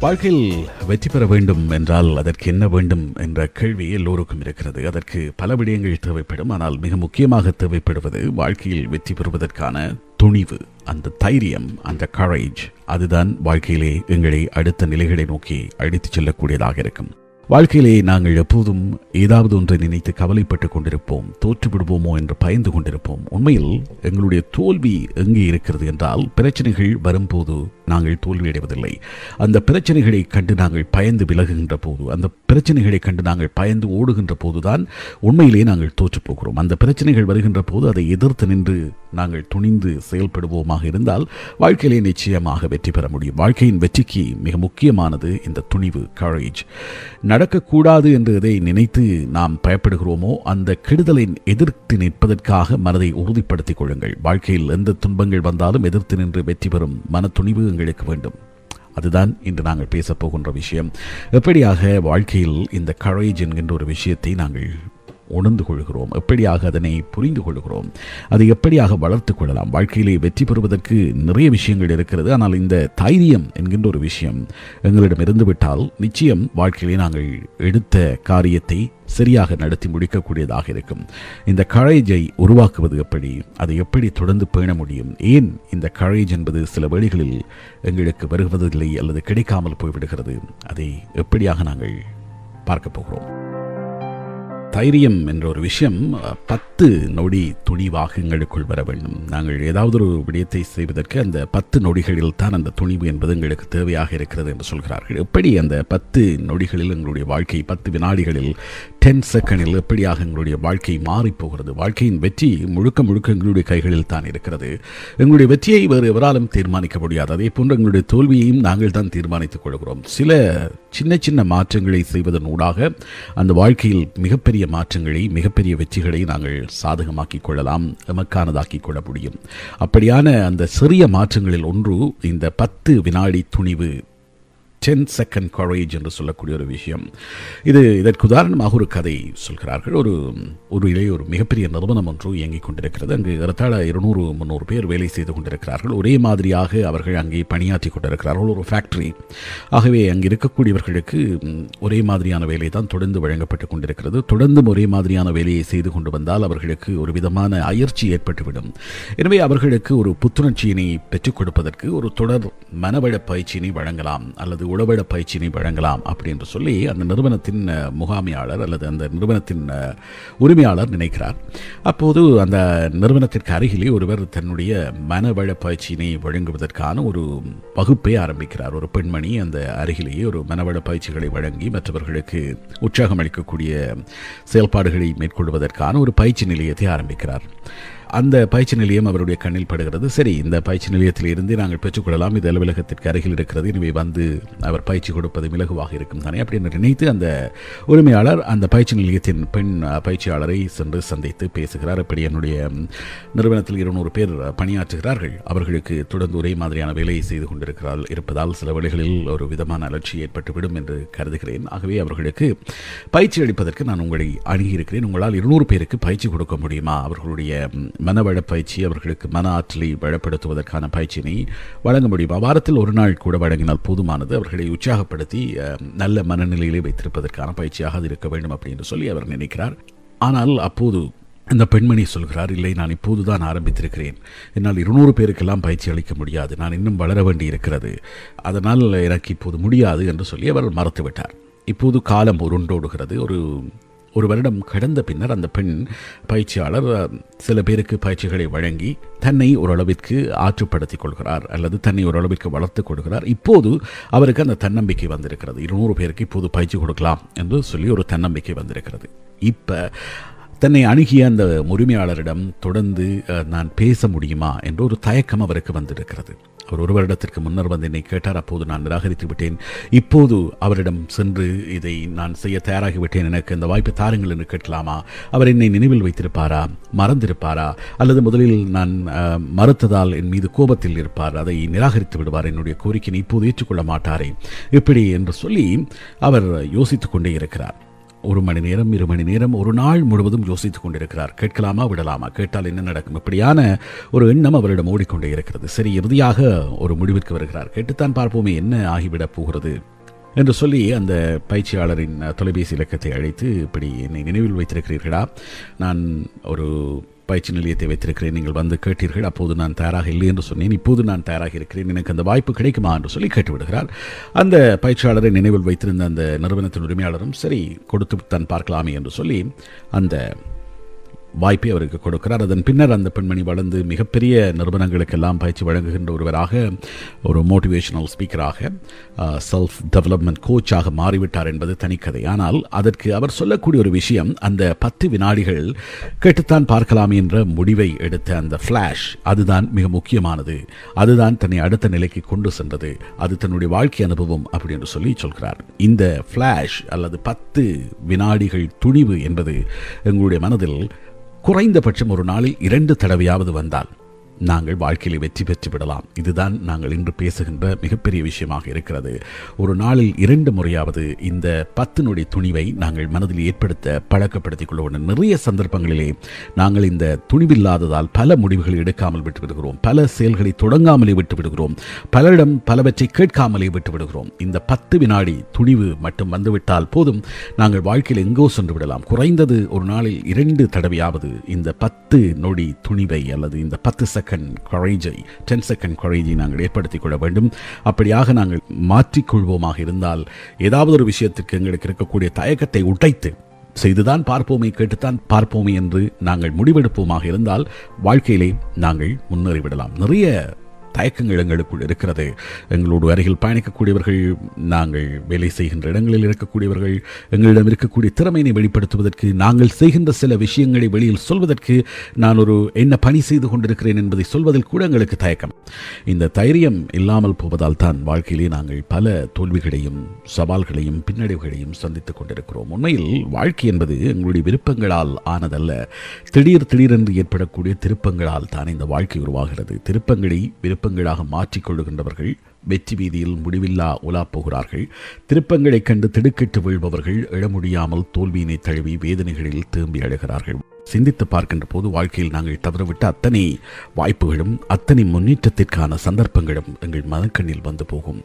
வாழ்க்கையில் வெற்றி பெற வேண்டும் என்றால் அதற்கு என்ன வேண்டும் என்ற கேள்வி எல்லோருக்கும் இருக்கிறது. அதற்கு பல விடயங்கள் தேவைப்படும். ஆனால் மிக முக்கியமாக தேவைப்படுவது வாழ்க்கையில் வெற்றி பெறுவதற்கான துணிவு அந்த தைரியம் அந்த கரேஜ் அதுதான் வாழ்க்கையிலே எங்களை அடுத்த நிலைகளை நோக்கி அழைத்துச் செல்லக்கூடியதாக இருக்கும். வாழ்க்கையிலே நாங்கள் எப்போதும் ஏதாவது ஒன்றை நினைத்து கவலைப்பட்டு கொண்டிருப்போம் தோற்றுவிடுவோமோ என்று பயந்து கொண்டிருப்போம். உண்மையில் எங்களுடைய தோல்வி எங்கே இருக்கிறது என்றால் பிரச்சனைகள் வரும்போது நாங்கள் தோல்வியடைவதில்லை அந்த பிரச்சனைகளை கண்டு நாங்கள் பயந்து விலகுகின்ற போது அந்த பிரச்சனைகளை கண்டு நாங்கள் பயந்து ஓடுகின்ற போதுதான் உண்மையிலே நாங்கள் தோற்று போகிறோம். அந்த பிரச்சனைகள் வருகின்ற போது அதை எதிர்த்து நின்று நாங்கள் துணிந்து செயல்படுவோமாக இருந்தால் வாழ்க்கையிலே நிச்சயமாக வெற்றி பெற முடியும். வாழ்க்கையின் வெற்றிக்கு மிக முக்கியமானது இந்த துணிவு கரேஜ் நடக்கக்கூடாது என்று எதை நினைத்து நாம் பயப்படுகிறோமோ அந்த கெடுதலை எதிர்த்து நிற்பதற்காக மனதை உறுதிப்படுத்திக் கொள்ளுங்கள். வாழ்க்கையில் எந்த துன்பங்கள் வந்தாலும் எதிர்த்து நின்று வெற்றி பெறும் மன துணிவு எங்களுக்கு வேண்டும். அதுதான் இன்று நாங்கள் பேசப்போகின்ற விஷயம். எப்படியாக வாழ்க்கையில் இந்த கரேஜ் என்கின்ற ஒரு விஷயத்தை நாங்கள் உணர்ந்து கொள்கிறோம் எப்படியாக அதனை புரிந்து கொள்கிறோம் அதை எப்படியாக வளர்த்து கொள்ளலாம்? வாழ்க்கையிலே வெற்றி பெறுவதற்கு நிறைய விஷயங்கள் இருக்கிறது. ஆனால் இந்த தைரியம் என்கின்ற ஒரு விஷயம் எங்களிடம் இருந்துவிட்டால் நிச்சயம் வாழ்க்கையிலே நாங்கள் எடுத்த காரியத்தை சரியாக நடத்தி முடிக்கக்கூடியதாக இருக்கும். இந்த கரேஜை உருவாக்குவது எப்படி? அதை எப்படி தொடர்ந்து பேண முடியும்? ஏன் இந்த கரேஜ் என்பது சில வழிகளில் எங்களுக்கு வருவதில்லை அல்லது கிடைக்காமல் போய்விடுகிறது? அதை எப்படியாக நாங்கள் பார்க்க போகிறோம்? தைரியம் என்ற ஒரு விஷயம் பத்து நொடி துணிவாக எங்களுக்குள் வர வேண்டும். நாங்கள் ஏதாவது ஒரு விடயத்தை செய்வதற்கு அந்த பத்து நொடிகளில் தான் அந்த துணிவு என்பது எங்களுக்கு தேவையாக இருக்கிறது என்று சொல்கிறார்கள். எப்படி அந்த பத்து நொடிகளில் எங்களுடைய வாழ்க்கை பத்து வினாடிகளில் டென் செகண்டில் எப்படியாக எங்களுடைய வாழ்க்கை மாறிப்போகிறது வாழ்க்கையின் வெற்றி முழுக்க முழுக்க எங்களுடைய கைகளில் தான் இருக்கிறது. எங்களுடைய வெற்றியை வேறு எவராலும் தீர்மானிக்க முடியாது. அதே போன்று எங்களுடைய தோல்வியையும் நாங்கள் தான் தீர்மானித்துக் கொள்கிறோம். சில சின்ன சின்ன மாற்றங்களை செய்வதன் ஊடாக அந்த வாழ்க்கையில் மிகப்பெரிய மாற்றங்களை மிகப்பெரிய வெற்றிகளை நாங்கள் சாதகமாக்கிக் கொள்ளலாம் எமக்கானதாக்கிக் கொள்ள முடியும். அப்படியான அந்த சிறிய மாற்றங்களில் ஒன்று இந்த பத்து வினாடி துணிவு டென் செகண்ட் கரேஜ் என்று சொல்லக்கூடிய ஒரு விஷயம். இது இதற்கு உதாரணமாக ஒரு கதை சொல்கிறார்கள். ஒரு ஒரு இளைய ஒரு மிகப்பெரிய நிறுவனம் ஒன்று இயங்கிக் கொண்டிருக்கிறது. அங்கு ஏறத்தாழ இருநூறு முந்நூறு பேர் வேலை செய்து கொண்டிருக்கிறார்கள். ஒரே மாதிரியாக அவர்கள் அங்கே பணியாற்றி கொண்டிருக்கிறார்கள். ஒரு ஃபேக்டரி ஆகவே அங்கே இருக்கக்கூடியவர்களுக்கு ஒரே மாதிரியான வேலை தான் தொடர்ந்து வழங்கப்பட்டு கொண்டிருக்கிறது. தொடர்ந்து ஒரே மாதிரியான வேலையை செய்து கொண்டு வந்தால் அவர்களுக்கு ஒரு விதமான அயற்சி ஏற்பட்டுவிடும். எனவே அவர்களுக்கு ஒரு புத்துணர்ச்சியினை பெற்றுக் கொடுப்பதற்கு ஒரு தொடர் மனவள பயிற்சியினை வழங்கலாம். அல்லது உளவிட பயிற்சியினை வழங்கலாம் அப்படின்னு சொல்லி அந்த நிறுவனத்தின் முகாமையாளர் அல்லது அந்த நிறுவனத்தின் உரிமையாளர் நினைக்கிறார். அப்போது அந்த நிறுவனத்திற்கு அருகிலே ஒருவர் தன்னுடைய மனவள பயிற்சியினை வழங்குவதற்கான ஒரு வகுப்பை ஆரம்பிக்கிறார். ஒரு பெண்மணி அந்த அருகிலேயே ஒரு மனவள பயிற்சிகளை வழங்கி மற்றவர்களுக்கு உற்சாகம் அளிக்கக்கூடிய செயல்பாடுகளை மேற்கொள்வதற்கான ஒரு பயிற்சி நிலையத்தை ஆரம்பிக்கிறார். அந்த பயிற்சி நிலையம் அவருடைய கண்ணில் படுகிறது. சரி இந்த பயிற்சி நிலையத்தில் இருந்து நாங்கள் பெற்றுக்கொள்ளலாம். இது அலுவலகத்திற்கு அருகில் இருக்கிறது. எனவே வந்து அவர் பயிற்சி கொடுப்பது மிளகுவாக இருக்கும் தானே? அப்படின்னு நினைத்து அந்த உரிமையாளர் அந்த பயிற்சி நிலையத்தின் பெண் பயிற்சியாளரை சென்று சந்தித்து பேசுகிறார். இப்படி என்னுடைய நிறுவனத்தில் இருநூறு பேர் பணியாற்றுகிறார்கள். அவர்களுக்கு தொடர்ந்து ஒரே மாதிரியான வேலையை செய்து கொண்டிருக்கிறார். இருப்பதால் சில வழிகளில் ஒரு விதமான அலட்சி ஏற்பட்டுவிடும் என்று கருதுகிறேன். ஆகவே அவர்களுக்கு பயிற்சி அளிப்பதற்கு நான் உங்களை அணுகியிருக்கிறேன். உங்களால் இருநூறு பேருக்கு பயிற்சி கொடுக்க முடியுமா? அவர்களுடைய மனவள பயிற்சி அவர்களுக்கு மன ஆற்றலை வளப்படுத்துவதற்கான பயிற்சியினை வழங்க முடியுமா? வாரத்தில் ஒரு நாள் கூட வழங்கினால் போதுமானது. அவர்களை உற்சாகப்படுத்தி நல்ல மனநிலையிலே வைத்திருப்பதற்கான பயிற்சியாக அது இருக்க வேண்டும் அப்படின்னு சொல்லி அவர் நினைக்கிறார். ஆனால் அப்போது இந்த பெண்மணி சொல்கிறார் இல்லை நான் இப்போதுதான் ஆரம்பித்திருக்கிறேன். என்னால் இருநூறு பேருக்கெல்லாம் பயிற்சி அளிக்க முடியாது. நான் இன்னும் வளர வேண்டி இருக்கிறது. அதனால் எனக்கு இப்போது முடியாது என்று சொல்லி அவர் மறுத்துவிட்டார் இப்போது காலம் உருண்டோடுகிறது. ஒரு ஒரு வருடம் கடந்த பின்னர் அந்த பெண் பயிற்சியாளர் சில பேருக்கு பயிற்சிகளை வழங்கி தன்னை ஓரளவிற்கு ஆற்றுப்படுத்திக் கொள்கிறார் அல்லது தன்னை ஓரளவிற்கு வளர்த்துக் கொள்கிறார். இப்போது அவருக்கு அந்த தன்னம்பிக்கை வந்திருக்கிறது. இருநூறு பேருக்கு இப்போது பயிற்சி கொடுக்கலாம் என்று சொல்லி ஒரு தன்னம்பிக்கை வந்திருக்கிறது. இப்போ தன்னை அணுகிய அந்த உரிமையாளரிடம் தொடர்ந்து நான் பேச முடியுமா? என்ற ஒரு தயக்கம் அவருக்கு வந்திருக்கிறது. ஒரு ஒரு வருடத்திற்கு முன்னர் வந்து என்னை கேட்டார் அப்போது நான் நிராகரித்து விட்டேன். இப்போது அவரிடம் சென்று இதை நான் செய்ய தயாராகிவிட்டேன் எனக்கு இந்த வாய்ப்பை தாருங்கள் என்று கேட்கலாமா? அவர் என்னை நினைவில் வைத்திருப்பாரா? மறந்திருப்பாரா? அல்லது முதலில் நான் மறுத்ததால் என் மீது கோபத்தில் இருப்பார்? அதை நிராகரித்து விடுவார் என்னுடைய கோரிக்கையை இப்போது ஏற்றுக்கொள்ள மாட்டாரே. இப்படி என்று சொல்லி அவர் யோசித்துக் கொண்டே இருக்கிறார். ஒரு மணி நேரம் இரு மணி நேரம் ஒரு நாள் முழுவதும் யோசித்துக் கொண்டிருக்கிறார். கேட்கலாமா விடலாமா? கேட்டால் என்ன நடக்கும்? இப்படியான ஒரு எண்ணம் அவரிடம் ஓடிக்கொண்டே இருக்கிறது. சரி இறுதியாக ஒரு முடிவிற்கு வருகிறார். கேட்டுத்தான் பார்ப்போமே என்ன ஆகிவிடப் போகிறது? என்று சொல்லி அந்த பயிற்சியாளரின் தொலைபேசி இலக்கத்தை அழைத்து இப்படி என்னை நினைவில் வைத்திருக்கிறீர்களா? நான் ஒரு பயிற்சி நிலையத்தை வைத்திருக்கிறேன். நீங்கள் வந்து கேட்டீர்கள் அப்போது நான் தயாராக இல்லை என்று சொன்னேன். இப்போது நான் தயாராக இருக்கிறேன். எனக்கு அந்த வாய்ப்பு கிடைக்குமா? என்று சொல்லி கேட்டுவிடுகிறார். அந்த பயிற்சியாளரை நினைவில் வைத்திருந்த அந்த நிறுவனத்தின் உரிமையாளரும் சரி கொடுத்து தான் பார்க்கலாமே என்று சொல்லி அந்த வாய்ப்பை அவருக்கு கொடுக்கிறார். அதன் பின்னர் அந்த பெண்மணி வளர்ந்து மிகப்பெரிய நிறுவனங்களுக்கெல்லாம் பயிற்சி வழங்குகின்ற ஒருவராக ஒரு மோட்டிவேஷனல் ஸ்பீக்கராக செல்ஃப் டெவலப்மெண்ட் கோச்சாக மாறிவிட்டார் என்பது தனிக்கதை. ஆனால் அதற்கு அவர் சொல்லக்கூடிய ஒரு விஷயம் அந்த பத்து வினாடிகள் கேட்டுத்தான் பார்க்கலாம் என்ற முடிவை எடுத்த அந்த ஃப்ளாஷ் அதுதான் மிக முக்கியமானது. அதுதான் தன்னை அடுத்த நிலைக்கு கொண்டு சென்றது. அது தன்னுடைய வாழ்க்கை அனுபவம் அப்படி என்று சொல்லி சொல்கிறார். இந்த ஃப்ளாஷ் அல்லது பத்து வினாடிகள் துணிவு என்பது எங்களுடைய மனதில் குறைந்தபட்சம் ஒரு நாளில் இரண்டு தடவையாவது வந்தால் நாங்கள் வாழ்க்கையில் வெற்றி பெற்று விடலாம். இதுதான் நாங்கள் இன்று பேசுகின்ற மிகப்பெரிய விஷயமாக இருக்கிறது. ஒரு நாளில் இரண்டு முறையாவது இந்த பத்து நொடி துணிவை நாங்கள் மனதில் ஏற்படுத்த பழக்கப்படுத்திக் கொள்ள வேண்டும் நிறைய சந்தர்ப்பங்களிலே நாங்கள் இந்த துணிவில்லாததால் பல முடிவுகளை எடுக்காமல் விட்டு விடுகிறோம். பல செயல்களை தொடங்காமலே விட்டு விடுகிறோம். பலரிடம் பலவற்றை கேட்காமலே விட்டு விடுகிறோம். இந்த பத்து வினாடி துணிவு மட்டும் வந்துவிட்டால் போதும். நாங்கள் வாழ்க்கையில் எங்கோ சென்று விடலாம். குறைந்தது ஒரு நாளில் இரண்டு தடவையாவது இந்த பத்து நொடி துணிவை அல்லது இந்த பத்து second courage ten second courage நாங்கள் ஏற்படுத்திக் கொள்ள வேண்டும். அப்படியாக நாங்கள் மாற்றிக்கொள்வோமாக இருந்தால் ஏதாவது ஒரு விஷயத்திற்கு எங்களுக்கு இருக்கக்கூடிய தயக்கத்தை உடைத்து செய்துதான் பார்ப்போமே கேட்டுத்தான் பார்ப்போமே என்று நாங்கள் முடிவெடுப்போமாக இருந்தால் வாழ்க்கையிலே நாங்கள் முன்னேறிவிடலாம். நிறைய தயக்கங்கள் எங்களுக்குள் இருக்கிறது. எங்களோடு அருகில் பயணிக்கக்கூடியவர்கள் நாங்கள் வேலை செய்கின்ற இடங்களில் இருக்கக்கூடியவர்கள் எங்களிடம் இருக்கக்கூடிய திறமையினை வெளிப்படுத்துவதற்கு நாங்கள் செய்கின்ற சில விஷயங்களை வெளியில் சொல்வதற்கு நான் ஒரு என்ன பணி செய்து கொண்டிருக்கிறேன் என்பதை சொல்வதில் கூட எங்களுக்கு தயக்கம். இந்த தைரியம் இல்லாமல் போவதால் தான் வாழ்க்கையிலே நாங்கள் பல தோல்விகளையும் சவால்களையும் பின்னடைவுகளையும் சந்தித்துக் கொண்டிருக்கிறோம். உண்மையில் வாழ்க்கை என்பது எங்களுடைய விருப்பங்களால் ஆனதல்ல. திடீர் திடீரென்று ஏற்படக்கூடிய திருப்பங்களால் தான் இந்த வாழ்க்கை உருவாகிறது. திருப்பங்களை விருப்பங்களாக மாற்றிக்கொள்ளுகின்றவர்கள் வெற்றி வீதியில் முடிவில்லா உலா போகிறார்கள் திருப்பங்களைக் கண்டு திடுக்கிட்டு வீழ்பவர்கள் எழ முடியாமல் தோல்வியினை தழுவி வேதனைகளில் திரும்பி அழுகிறார்கள். சிந்தித்து பார்க்கின்ற போது வாழ்க்கையில் நாங்கள் தவறவிட்ட அத்தனை வாய்ப்புகளும் அத்தனை முன்னேற்றத்திற்கான சந்தர்ப்பங்களும் எங்கள் மனக்கண்ணில் வந்து போகும்.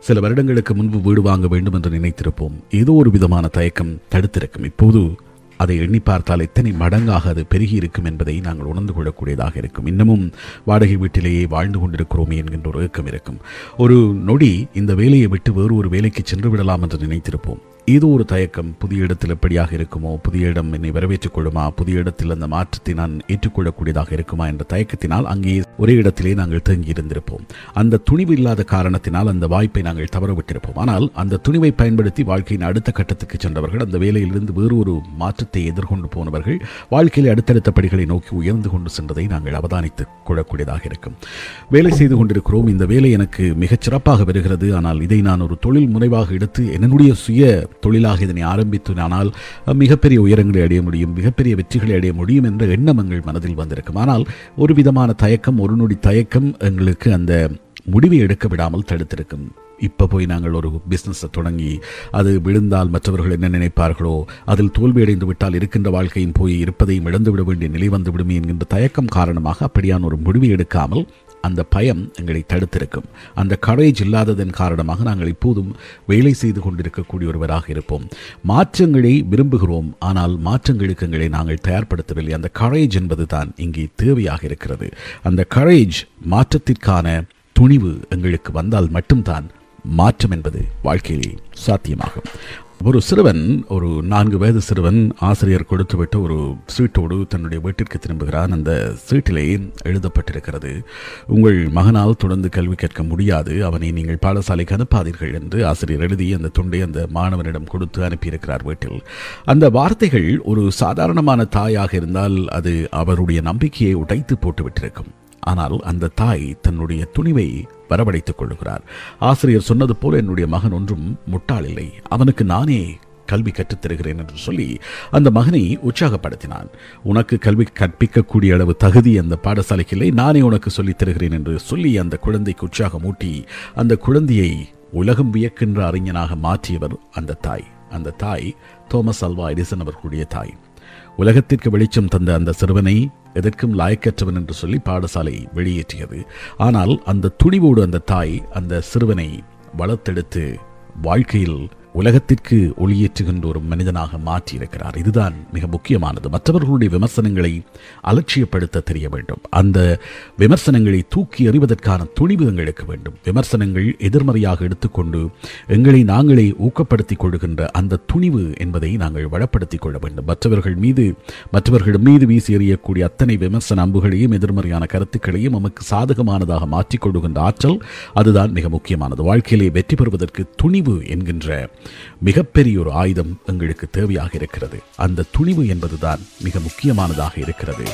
சில வருடங்களுக்கு முன்பு வீடு வாங்க வேண்டும் என்று நினைத்திருப்போம். ஏதோ ஒரு விதமான தயக்கம் தடுத்திருக்கும். இப்போது அதை எண்ணி பார்த்தால் எத்தனை மடங்காக அது பெருகி இருக்கும் என்பதை நாங்கள் உணர்ந்து கொள்ளக்கூடியதாக இருக்கும். இன்னமும் வாடகை வீட்டிலேயே வாழ்ந்து கொண்டிருக்கிறோமே என்கின்ற ஒரு ஏக்கம் இருக்கும். ஒரு நொடி இந்த வேலையை விட்டு வேறு ஒரு வேலைக்கு சென்று விடலாம் என்று நினைத்திருப்போம். ஏதோ ஒரு தயக்கம் புதிய இடத்தில் எப்படியாக இருக்குமோ புதிய இடம் என்னை வரவேற்றுக் கொள்ளுமா புதிய இடத்தில் அந்த மாற்றத்தை நான் ஏற்றுக்கொள்ளக்கூடியதாக இருக்குமா என்ற தயக்கத்தினால் அங்கே ஒரே இடத்திலே நாங்கள் தங்கியிருந்திருப்போம் அந்த துணிவு இல்லாத காரணத்தினால் அந்த வாய்ப்பை நாங்கள் தவறவிட்டிருப்போம். ஆனால் அந்த துணிவை பயன்படுத்தி வாழ்க்கையின் அடுத்த கட்டத்துக்கு சென்றவர்கள் அந்த வேலையிலிருந்து வேறு ஒரு மாற்றத்தை எதிர்கொண்டு போனவர்கள் வாழ்க்கையில் அடுத்தடுத்த படிகளை நோக்கி உயர்ந்து கொண்டு சென்றதை நாங்கள் அவதானித்துக் கொள்ளக்கூடியதாக இருக்கும். வேலை செய்து கொண்டிருக்கிறோம். இந்த வேலை எனக்கு மிகச் சிறப்பாக வருகிறது. ஆனால் இதை நான் ஒரு தொழில் முனைவாக எடுத்து என்னுடைய சுய தொழிலாக இதனை ஆரம்பித்து ஆனால் மிகப்பெரிய உயரங்களை அடைய முடியும் மிகப்பெரிய வெற்றிகளை அடைய முடியும் என்ற எண்ணம் எங்கள் மனதில் வந்திருக்கும். ஆனால் ஒரு விதமான தயக்கம் ஒரு நொடி தயக்கம் எங்களுக்கு அந்த முடிவை எடுக்க விடாமல் தடுத்திருக்கும். இப்போ போய் நாங்கள் ஒரு பிஸ்னஸை தொடங்கி அது விழுந்தால் மற்றவர்கள் என்ன நினைப்பார்களோ அதில் தோல்வியடைந்து விட்டால் இருக்கின்ற வாழ்க்கையும் போய் இருப்பதையும் இழந்து விட வேண்டிய நிலை வந்து விடுமே என்கின்ற தயக்கம் காரணமாக அப்படியான ஒரு முடிவை எடுக்காமல் அந்த பயம் எங்களை தடுத்திருக்கும். அந்த கரேஜ் இல்லாததன் காரணமாக நாங்கள் இப்போதும் வேலை செய்து கொண்டிருக்கக்கூடிய ஒருவராக இருப்போம். மாற்றங்களை விரும்புகிறோம். ஆனால் மாற்றங்களுக்கு எங்களை நாங்கள் தயார்படுத்தவில்லை. அந்த கரேஜ் என்பது தான் இங்கே தேவையாக இருக்கிறது. அந்த கரேஜ் மாற்றத்திற்கான துணிவு எங்களுக்கு வந்தால் மட்டும்தான் மாற்றம் என்பது வாழ்க்கையிலே சாத்தியமாகும். ஒரு சிறுவன் ஒரு நான்கு வயது சிறுவன் ஆசிரியர் கொடுத்துவிட்டு ஒரு சீட்டோடு தன்னுடைய வீட்டிற்கு திரும்புகிறான். அந்த சீட்டிலே எழுதப்பட்டிருக்கிறது உங்கள் மகனால் தொடர்ந்து கல்வி கேட்க முடியாது. அவனை நீங்கள் பாடசாலைக்கு அனுப்பாதீர்கள் என்று ஆசிரியர் எழுதி அந்த துண்டை அந்த மாணவனிடம் கொடுத்து அனுப்பியிருக்கிறார் வீட்டில். அந்த வார்த்தைகள் ஒரு சாதாரணமான தாயாக இருந்தால் அது அவருடைய நம்பிக்கையை உடைத்து போட்டுவிட்டிருக்கும். ஆனால் அந்த தாய் தன்னுடைய துணிவை வரவழைத்துக் கொள்ளுகிறார். ஆசிரியர் சொன்னது போல என்னுடைய மகன் ஒன்றும் முட்டாள் இல்லை அவனுக்கு நானே கல்வி கற்றுத் தருகிறேன் என்று சொல்லி அந்த மகனை உற்சாகப்படுத்தினான். உனக்கு கல்வி கற்பிக்கக்கூடிய அளவு தகுதி அந்த பாடசாலைக்கு இல்லை. நானே உனக்கு சொல்லித் தருகிறேன் என்று சொல்லி அந்த குழந்தைக்கு உற்சாகமூட்டி அந்த குழந்தையை உலகம் வியக்கின்ற அறிஞனாக மாற்றியவர் அந்த தாய். அந்த தாய் தோமஸ் அல்வா எடிசன் அவர்களுடைய தாய். உலகத்திற்கு வெளிச்சம் தந்த அந்த சிறுவனை எதற்கும் லாயக்கற்றவன் என்று சொல்லி பாடசாலை வெளியேற்றியது. ஆனால் அந்த துணிவோடு அந்த தாய் அந்த சிறுவனை வளர்த்தெடுத்து வாழ்க்கையில் உலகத்திற்கு ஒளியேற்றுகின்ற ஒரு மனிதனாக மாற்றியிருக்கிறார். இதுதான் மிக முக்கியமானது. மற்றவர்களுடைய விமர்சனங்களை அலட்சியப்படுத்த தெரிய வேண்டும். அந்த விமர்சனங்களை தூக்கி எறிவதற்கான துணிவு எங்களுக்கு வேண்டும். விமர்சனங்கள் எதிர்மறையாக எடுத்துக்கொண்டு எங்களை நாங்களே ஊக்கப்படுத்திக் கொள்கின்ற அந்த துணிவு என்பதை நாங்கள் வளப்படுத்திக் கொள்ள வேண்டும். மற்றவர்கள் மீது மற்றவர்கள் மீது வீசி எறியக்கூடிய அத்தனை விமர்சன அம்புகளையும் எதிர்மறையான கருத்துக்களையும் நமக்கு சாதகமானதாக மாற்றிக்கொள்ளுகின்ற ஆற்றல் அதுதான் மிக முக்கியமானது. வாழ்க்கையிலே வெற்றி பெறுவதற்கு துணிவு என்கின்ற மிகப்பெரிய ஒரு ஆயுதம் எங்களுக்கு தேவையாக இருக்கிறது. அந்த துணிவு என்பதுதான் மிக முக்கியமானதாக இருக்கிறது.